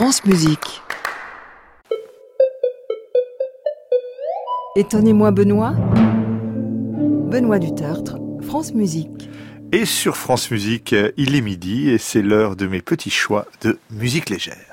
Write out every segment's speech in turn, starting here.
France Musique. Étonnez-moi Benoît. Benoît Dutertre, France Musique. Et sur France Musique, il est midi et c'est l'heure de mes petits choix de musique légère.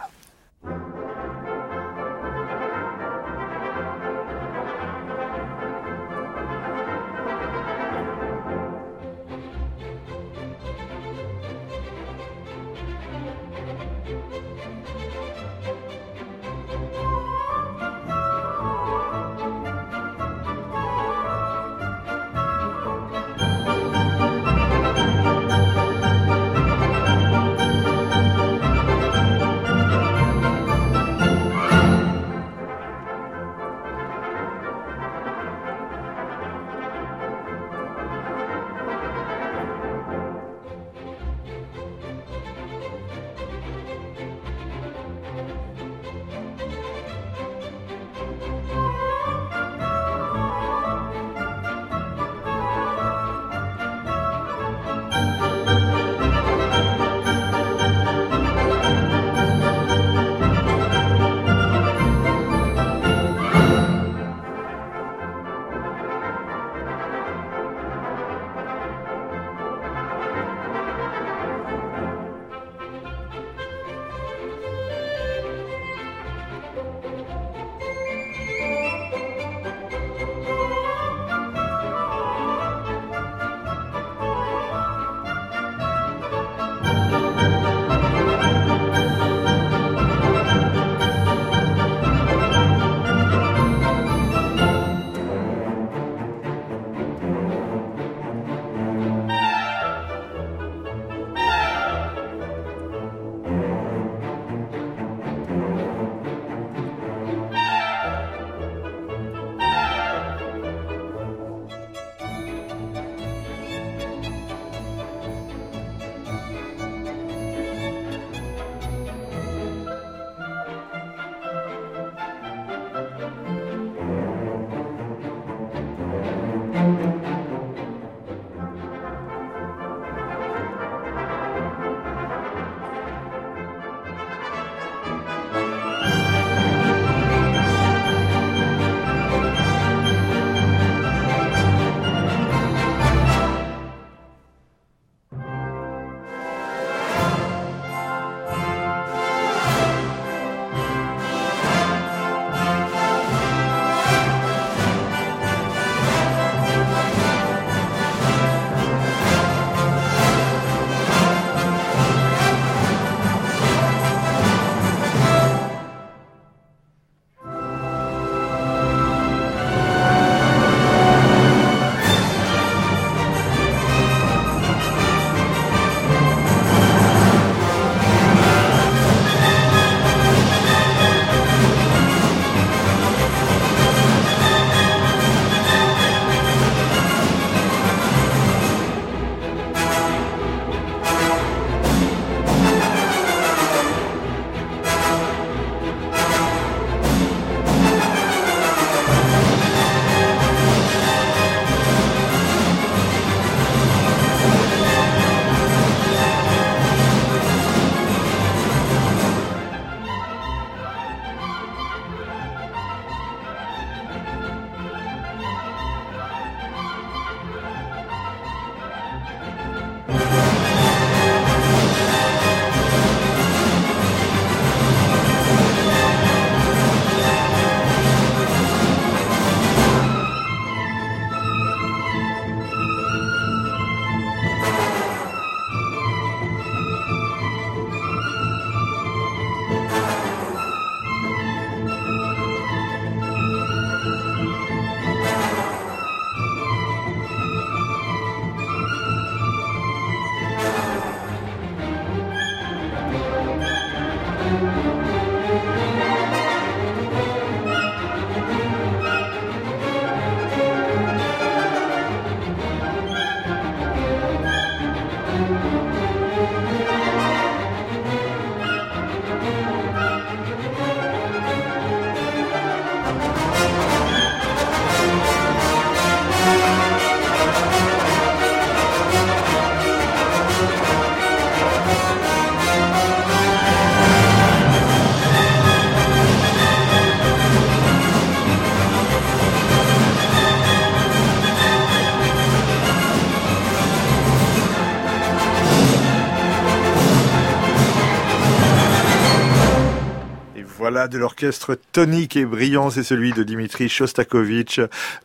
De l'orchestre tonique et brillant, c'est celui de Dimitri Shostakovich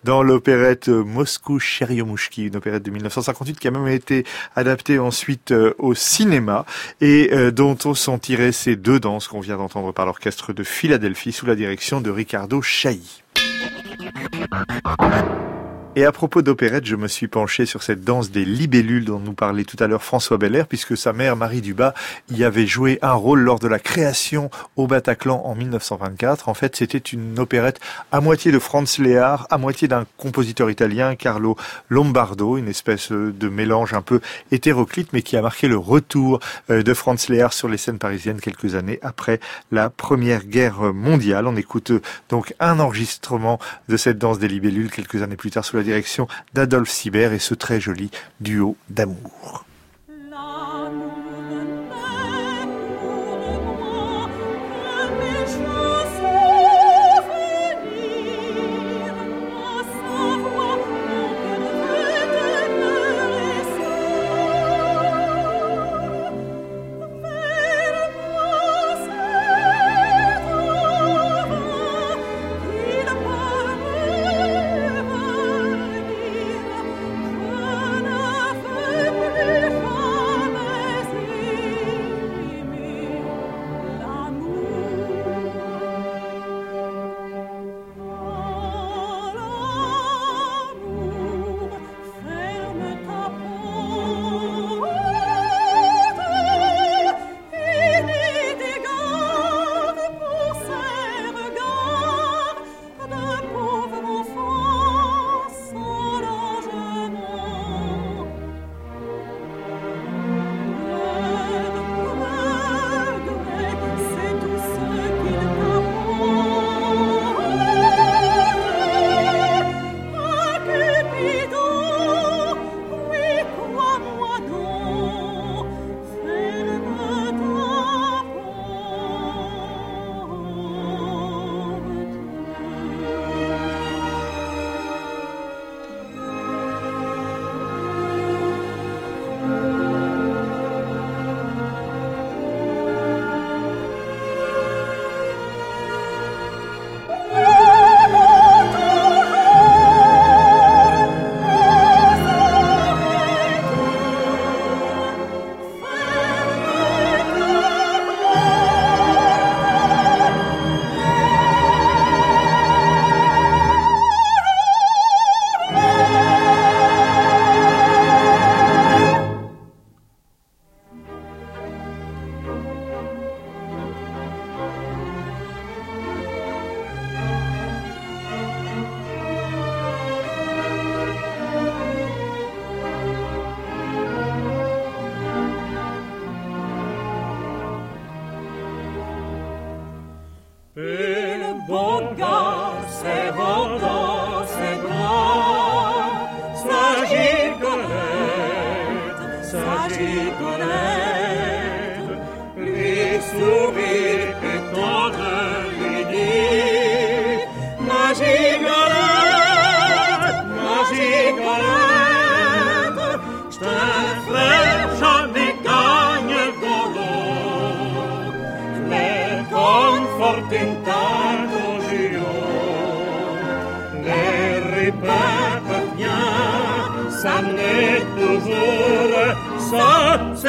dans l'opérette Moscou Cheryomushki, une opérette de 1958 qui a même été adaptée ensuite euh, au cinéma et euh, dont on s'en tirait ces deux danses qu'on vient d'entendre par l'orchestre de Philadelphie sous la direction de Ricardo Chailly. Et à propos d'opérette, je me suis penché sur cette danse des libellules dont nous parlait tout à l'heure François Belair, puisque sa mère, Marie Dubas, y avait joué un rôle lors de la création au Bataclan en 1924. En fait, c'était une opérette à moitié de Franz Lehár, à moitié d'un compositeur italien, Carlo Lombardo, une espèce de mélange un peu hétéroclite, mais qui a marqué le retour euh, de Franz Lehár sur les scènes parisiennes quelques années après la Première Guerre mondiale. On écoute donc un enregistrement de cette danse des libellules quelques années plus tard sous la direction d'Adolphe Sibert et ce très joli duo d'amour.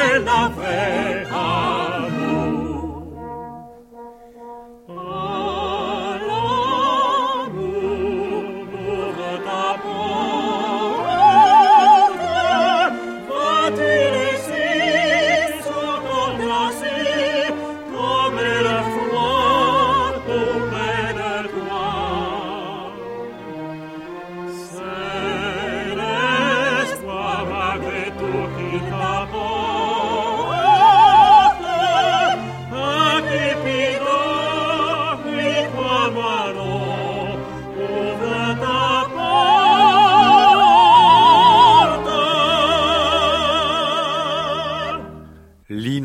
della fe.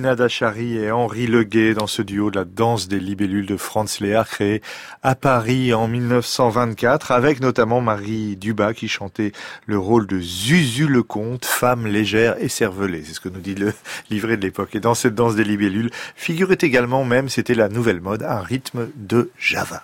Tina Dachary et Henri Leguet dans ce duo de la danse des libellules de Franz Léard créé à Paris en 1924 avec notamment Marie Dubas qui chantait le rôle de Zuzu le Comte, femme légère et cervelée. C'est ce que nous dit le livret de l'époque. Et dans cette danse des libellules figurait également même, c'était la nouvelle mode, un rythme de Java.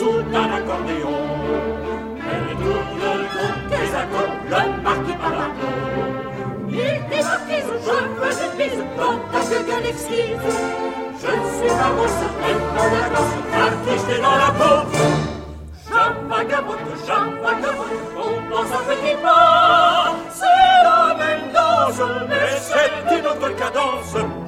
sous un accordéon. Et tout le groupe des accords, le marquis Palado. Il démarquise, je une bise, dans ta gueule exquise. Je suis la rousse, et dans la danse, artiché dans la peau. Vagabonde, vagabonde, on danse un petit pas. C'est la même danse, mais c'est une autre cadence.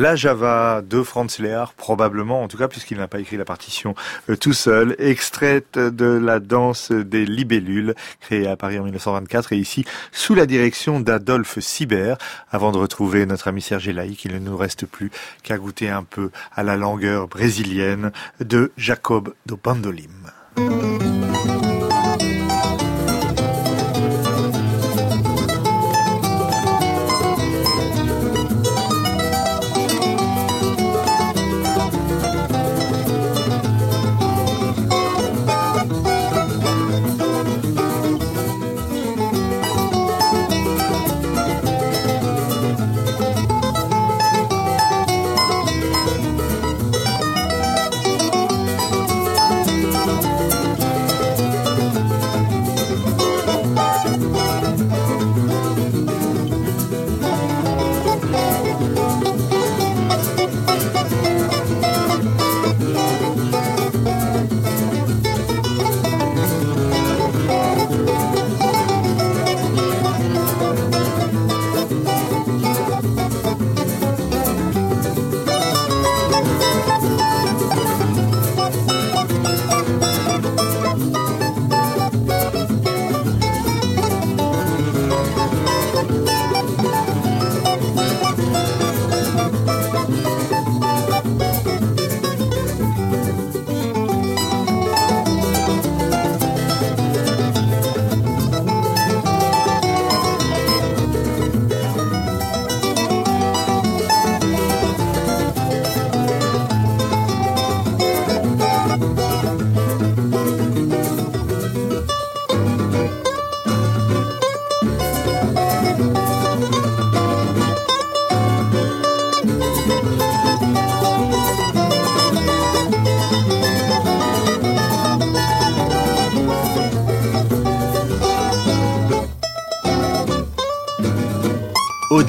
La Java de Franz Léard, probablement, en tout cas, puisqu'il n'a pas écrit la partition euh, tout seul, extraite de la danse des libellules, créée à Paris en 1924, et ici, sous la direction d'Adolphe Sibert. Avant de retrouver notre ami Serge Laïc, il ne nous reste plus qu'à goûter un peu à la langueur brésilienne de Jacob do Bandolim.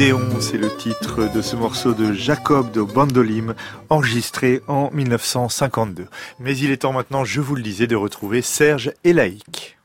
Odéon, c'est le titre de ce morceau de Jacob de Bandolim, enregistré en 1952. Mais il est temps maintenant, je vous le disais, de retrouver Serge et Laïc.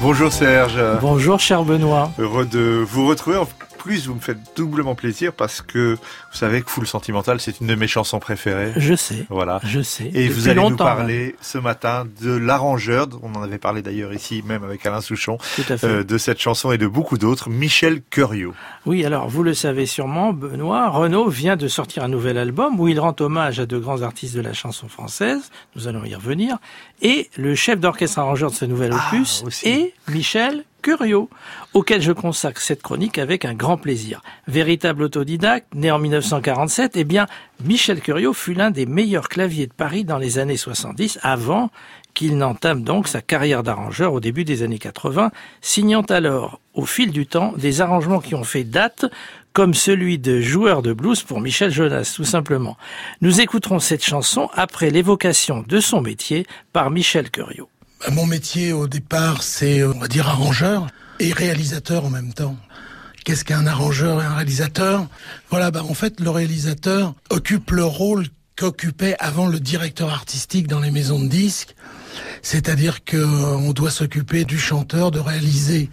Bonjour Serge. Bonjour cher Benoît. Heureux de vous retrouver plus, vous me faites doublement plaisir parce que vous savez que Full Sentimental, c'est une de mes chansons préférées. Je sais. Voilà. Je sais. Et vous allez nous longtemps, parler ce matin de l'arrangeur, on en avait parlé d'ailleurs ici, même avec Alain Souchon, Tout à fait. euh, de cette chanson et de beaucoup d'autres, Michel Curiot. Oui, alors vous le savez sûrement, Benoît, Renaud vient de sortir un nouvel album où il rend hommage à de grands artistes de la chanson française, nous allons y revenir, et le chef d'orchestre arrangeur de ce nouvel Ah, opus aussi. est Michel Curiot, auquel je consacre cette chronique avec un grand plaisir. Véritable autodidacte, né en 1947, eh bien, Michel Curiot fut l'un des meilleurs claviers de Paris dans les années 70, avant qu'il n'entame donc sa carrière d'arrangeur au début des années 80, signant alors, au fil du temps, des arrangements qui ont fait date, comme celui de joueur de blues pour Michel Jonas, tout simplement. Nous écouterons cette chanson après l'évocation de son métier par Michel Curiot. Mon métier au départ, c'est, on va dire, arrangeur et réalisateur en même temps. Qu'est-ce qu'un arrangeur et un réalisateur? Voilà, bah, en fait, le réalisateur occupe le rôle qu'occupait avant le directeur artistique dans les maisons de disques. C'est-à-dire que on doit s'occuper du chanteur, de réaliser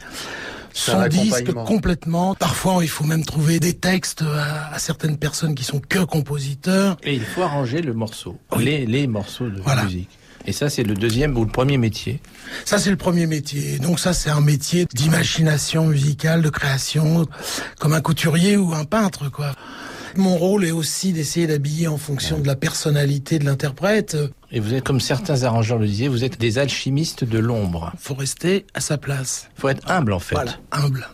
son disque complètement. Parfois, il faut même trouver des textes à, à certaines personnes qui sont que compositeurs. Et il faut arranger le morceau, Oui. les, les morceaux de Voilà. musique. Et ça, c'est le deuxième ou le premier métier. Ça, c'est le premier métier. Donc ça, c'est un métier d'imagination musicale, de création, comme un couturier ou un peintre, quoi. Mon rôle est aussi d'essayer d'habiller en fonction de la personnalité de l'interprète. Et vous êtes, comme certains arrangeurs le disaient, vous êtes des alchimistes de l'ombre. Faut rester à sa place. faut être humble, en fait. Voilà, humble.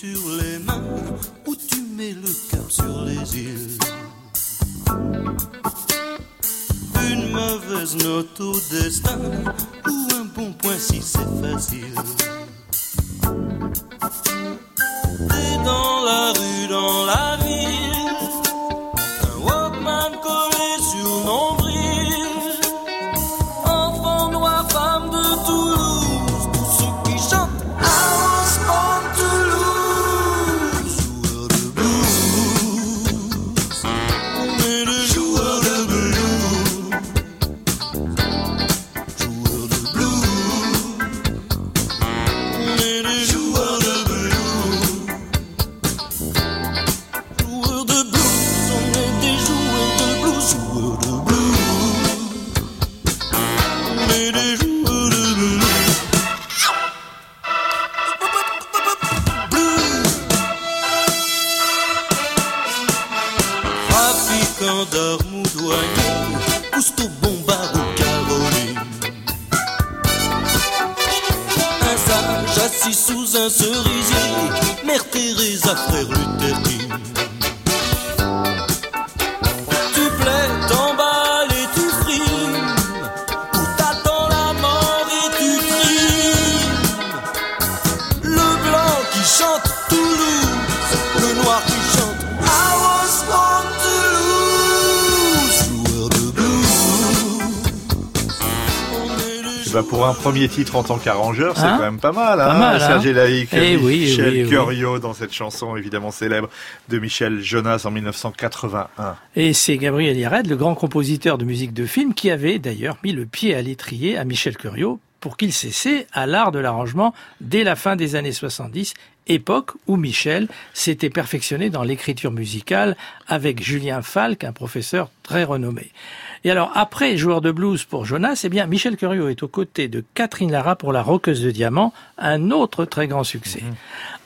Sur les mains ou tu mets le cap sur les îles. Une mauvaise note au destin ou un bon point si c'est facile. Premier titre en tant qu'arrangeur, c'est Hein quand même pas mal, hein, mal, hein Serge Laïc, Eh oui, Michel oui, dans cette chanson évidemment célèbre de Michel Jonas en 1981. Et c'est Gabriel Yared, le grand compositeur de musique de film, qui avait d'ailleurs mis le pied à l'étrier à Michel Curiot pour qu'il s'essaie à l'art de l'arrangement dès la fin des années 70, époque où Michel s'était perfectionné dans l'écriture musicale avec Julien Falk, un professeur très renommé. Et alors, après joueur de blues pour Jonas, eh bien, Michel Curiot est aux côtés de Catherine Lara pour La Roqueuse de Diamant, un autre très grand succès.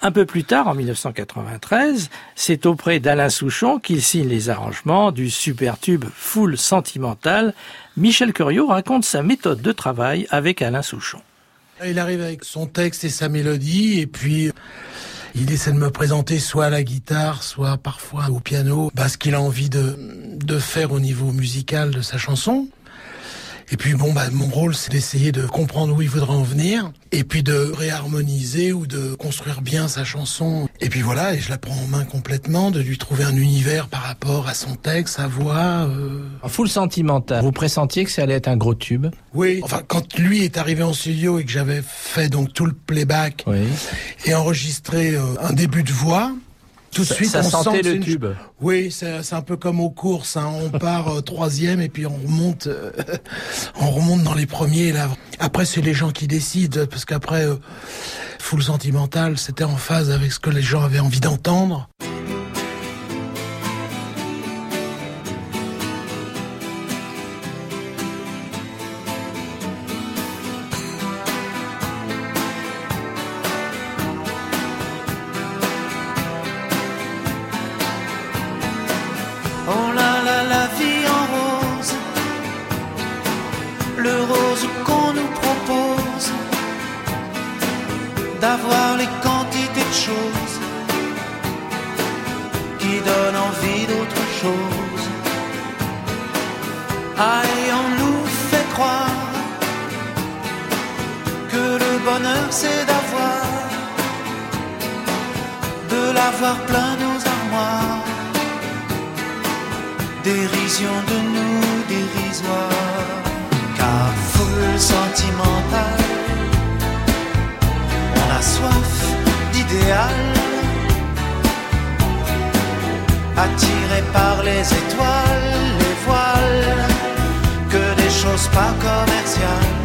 Un peu plus tard, en 1993, c'est auprès d'Alain Souchon qu'il signe les arrangements du super tube Full Sentimental. Michel Curiot raconte sa méthode de travail avec Alain Souchon. Il arrive avec son texte et sa mélodie, et puis il essaie de me présenter soit à la guitare, soit parfois au piano, bah, ce qu'il a envie de, de faire au niveau musical de sa chanson. Et puis bon, bah, mon rôle, c'est d'essayer de comprendre où il voudra en venir, et puis de réharmoniser ou de construire bien sa chanson. Et puis voilà, et je la prends en main complètement, de lui trouver un univers par rapport à son texte, sa voix. euh. En full sentimental, vous pressentiez que ça allait être un gros tube? Oui, enfin quand lui est arrivé en studio et que j'avais fait donc tout le playback Oui. et enregistré euh, un début de voix. Tout de Ça- suite, ça on sent sentait le une- tube. Oui, c'est c'est un peu comme aux courses. hein. On part euh, troisième et puis on remonte, euh, on remonte dans les premiers. Là. Après, c'est les gens qui décident parce qu'après, euh, Full Sentimental, c'était en phase avec ce que les gens avaient envie d'entendre. Oh là là, la vie en rose, le rose qu'on nous propose, d'avoir les quantités de choses qui donnent envie d'autre chose. Ah, on nous fait croire que le bonheur c'est d'avoir, de l'avoir plein nos armoires dérision de nous dérisoire, car foule sentimentale, on a soif d'idéal, attiré par les étoiles, les voiles, que des choses pas commerciales,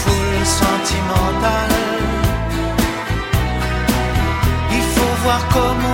foule sentimentale, il faut voir comment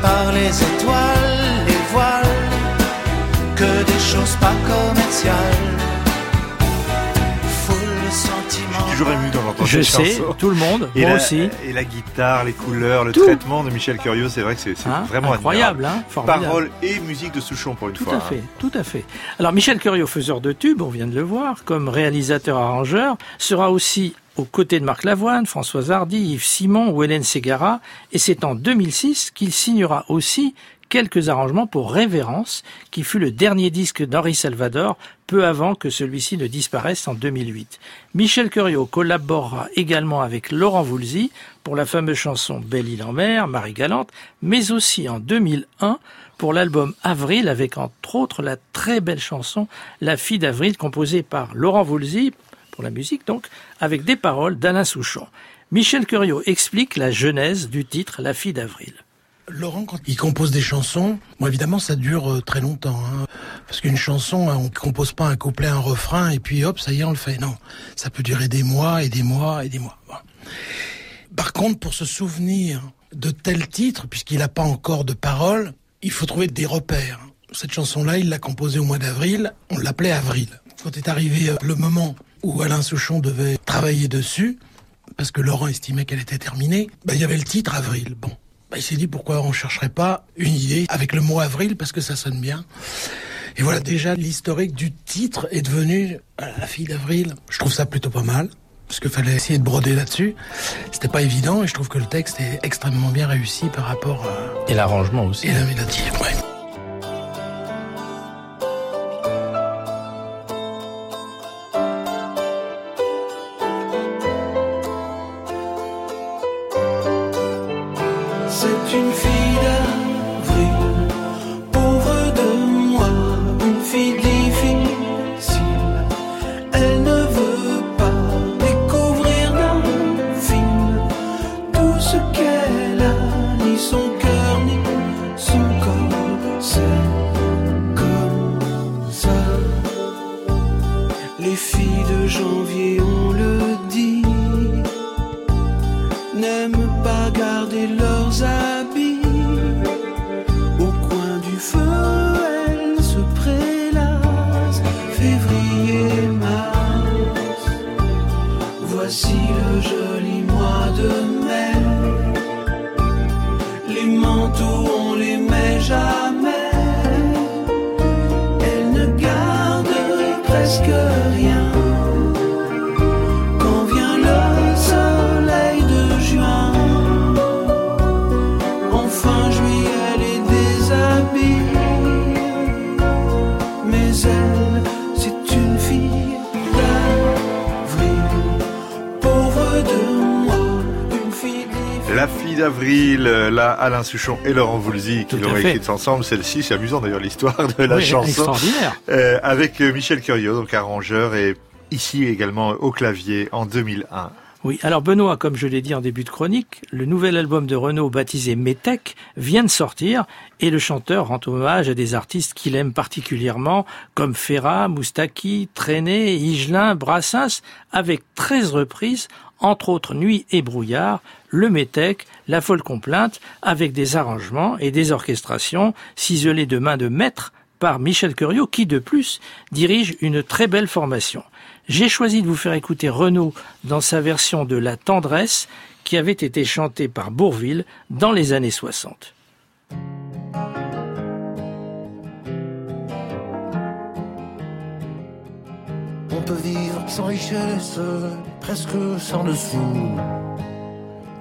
par les étoiles, les voiles, que des choses pas commerciales. Toujours ému dans Je sais, chanson. tout le monde, Et moi la, aussi. et la guitare, les couleurs, le Tout. traitement de Michel Curieux, c'est vrai que c'est Hein, vraiment incroyable, hein, formidable. Paroles et musique de Souchon pour une Tout fois. à hein. fait, tout à fait. Alors Michel Curieux, faiseur de tubes, on vient de le voir, comme réalisateur-arrangeur, sera aussi aux côtés de Marc Lavoine, Françoise Hardy, Yves Simon ou Hélène Ségara, et c'est en 2006 qu'il signera aussi quelques arrangements pour Révérence, qui fut le dernier disque d'Henri Salvador, peu avant que celui-ci ne disparaisse en 2008. Michel Curieux collaborera également avec Laurent Voulzy pour la fameuse chanson Belle île en mer, Marie Galante, mais aussi en 2001 pour l'album Avril avec entre autres la très belle chanson La fille d'Avril composée par Laurent Voulzy pour la musique donc avec des paroles d'Alain Souchon. Michel Curieux explique la genèse du titre La fille d'Avril. Laurent, quand il compose des chansons, bon, évidemment, ça dure euh, très longtemps. hein. parce qu'une chanson, hein, on compose pas un couplet, un refrain, et puis hop, ça y est, on le fait. Non, ça peut durer des mois et des mois et des mois. Par contre, pour se souvenir de tel titre, puisqu'il n'a pas encore de paroles, il faut trouver des repères. Cette chanson-là, il l'a composée au mois d'avril, on l'appelait Avril. Quand est arrivé euh, le moment où Alain Souchon devait travailler dessus, parce que Laurent estimait qu'elle était terminée, ben, il y avait le titre Avril. Bon, ben, il s'est dit pourquoi on chercherait pas une idée avec le mot Avril, parce que ça sonne bien. Et voilà, déjà, l'historique du titre est devenu euh, La fille d'Avril. Je trouve ça plutôt pas mal, parce qu'il fallait essayer de broder là-dessus. C'était pas évident, et je trouve que le texte est extrêmement bien réussi par rapport à... Et l'arrangement aussi. Et la mélodie, ouais. Presque d'avril, euh, là, Alain Souchon et Laurent Voulzy qui l'ont écrite ensemble. Celle-ci, c'est amusant d'ailleurs l'histoire de la Oui, chanson. Extraordinaire. Euh, avec euh, Michel Curieux, donc arrangeur, et ici également au clavier en 2001. Oui, alors Benoît, comme je l'ai dit en début de chronique, le nouvel album de Renaud baptisé Métèque vient de sortir et le chanteur rend hommage à des artistes qu'il aime particulièrement comme Ferrat, Moustaki, Trenet, Higelin, Brassens avec 13 reprises, entre autres Nuit et Brouillard, Le Métèque, La Folle Complainte avec des arrangements et des orchestrations ciselées de main de maître par Michel Curiot qui de plus dirige une très belle formation. J'ai choisi de vous faire écouter Renaud dans sa version de La tendresse qui avait été chantée par Bourville dans les années 60. Peut vivre sans richesse, presque sans dessous.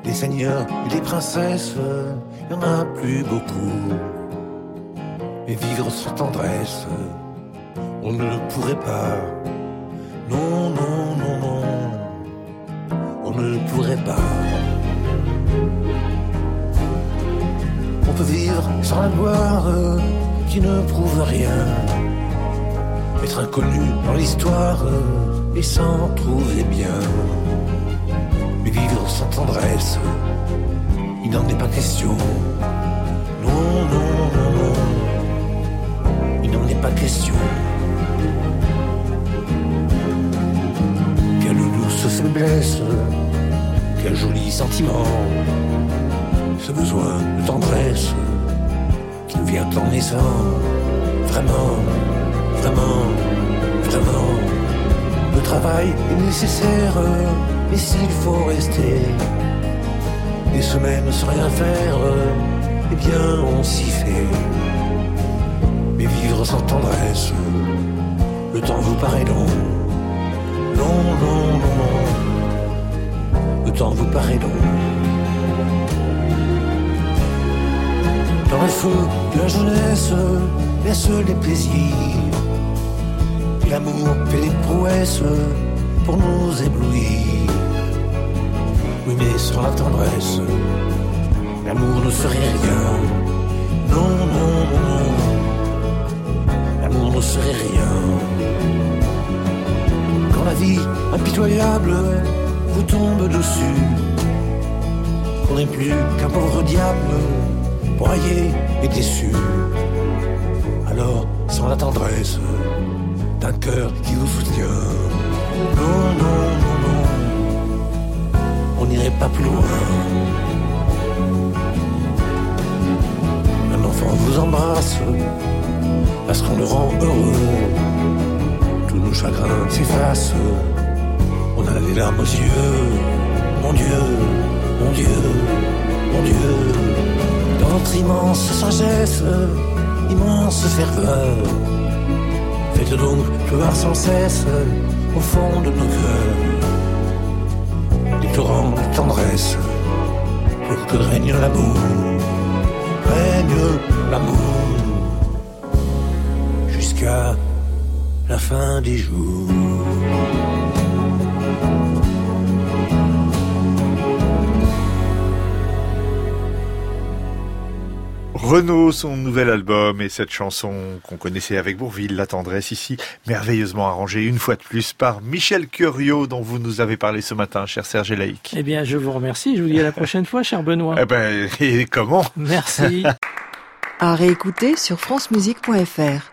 Des seigneurs et des princesses, y en a plus beaucoup. Mais vivre sans tendresse, on ne pourrait pas. Non, non, non, non, on ne pourrait pas. On peut vivre sans la gloire qui ne prouve rien inconnu dans l'histoire et s'en trouver bien. Mais vivre sans tendresse, il n'en est pas question. Non, non, non, non, il n'en est pas question. Quelle douce faiblesse, quel joli sentiment, ce besoin de tendresse qui nous vient en naissant, vraiment vraiment, vraiment. Le travail est nécessaire, mais s'il faut rester des semaines sans rien faire, eh bien on s'y fait. Mais vivre sans tendresse, le temps vous paraît long. Non, non, non. Le temps vous paraît long. Dans le feu de la jeunesse, laisse les plaisirs. L'amour fait des prouesses pour nous éblouir. Oui, mais sans la tendresse, l'amour ne serait rien. Non, non, non, non. L'amour ne serait rien. Quand la vie impitoyable vous tombe dessus, qu'on n'est plus qu'un pauvre diable, broyé et déçu alors sans la tendresse d'un cœur qui vous soutient. Non, non, non, non, on n'irait pas plus loin. Un enfant vous embrasse parce qu'on le rend heureux. Tous nos chagrins s'effacent, on a les larmes aux yeux. Mon Dieu, mon Dieu, mon Dieu, dans votre immense sagesse immense ferveur. Faites donc pleuvoir sans cesse au fond de nos cœurs des torrents de tendresse pour que règne l'amour, règne l'amour jusqu'à la fin des jours. Renaud, son nouvel album et cette chanson qu'on connaissait avec Bourville, La tendresse ici, merveilleusement arrangée une fois de plus par Michel Curiot dont vous nous avez parlé ce matin, cher Serge Laïc. Eh bien, je vous remercie. Je vous dis à la prochaine fois, cher Benoît. Eh ben, et comment? Merci. À réécouter sur francemusique.fr.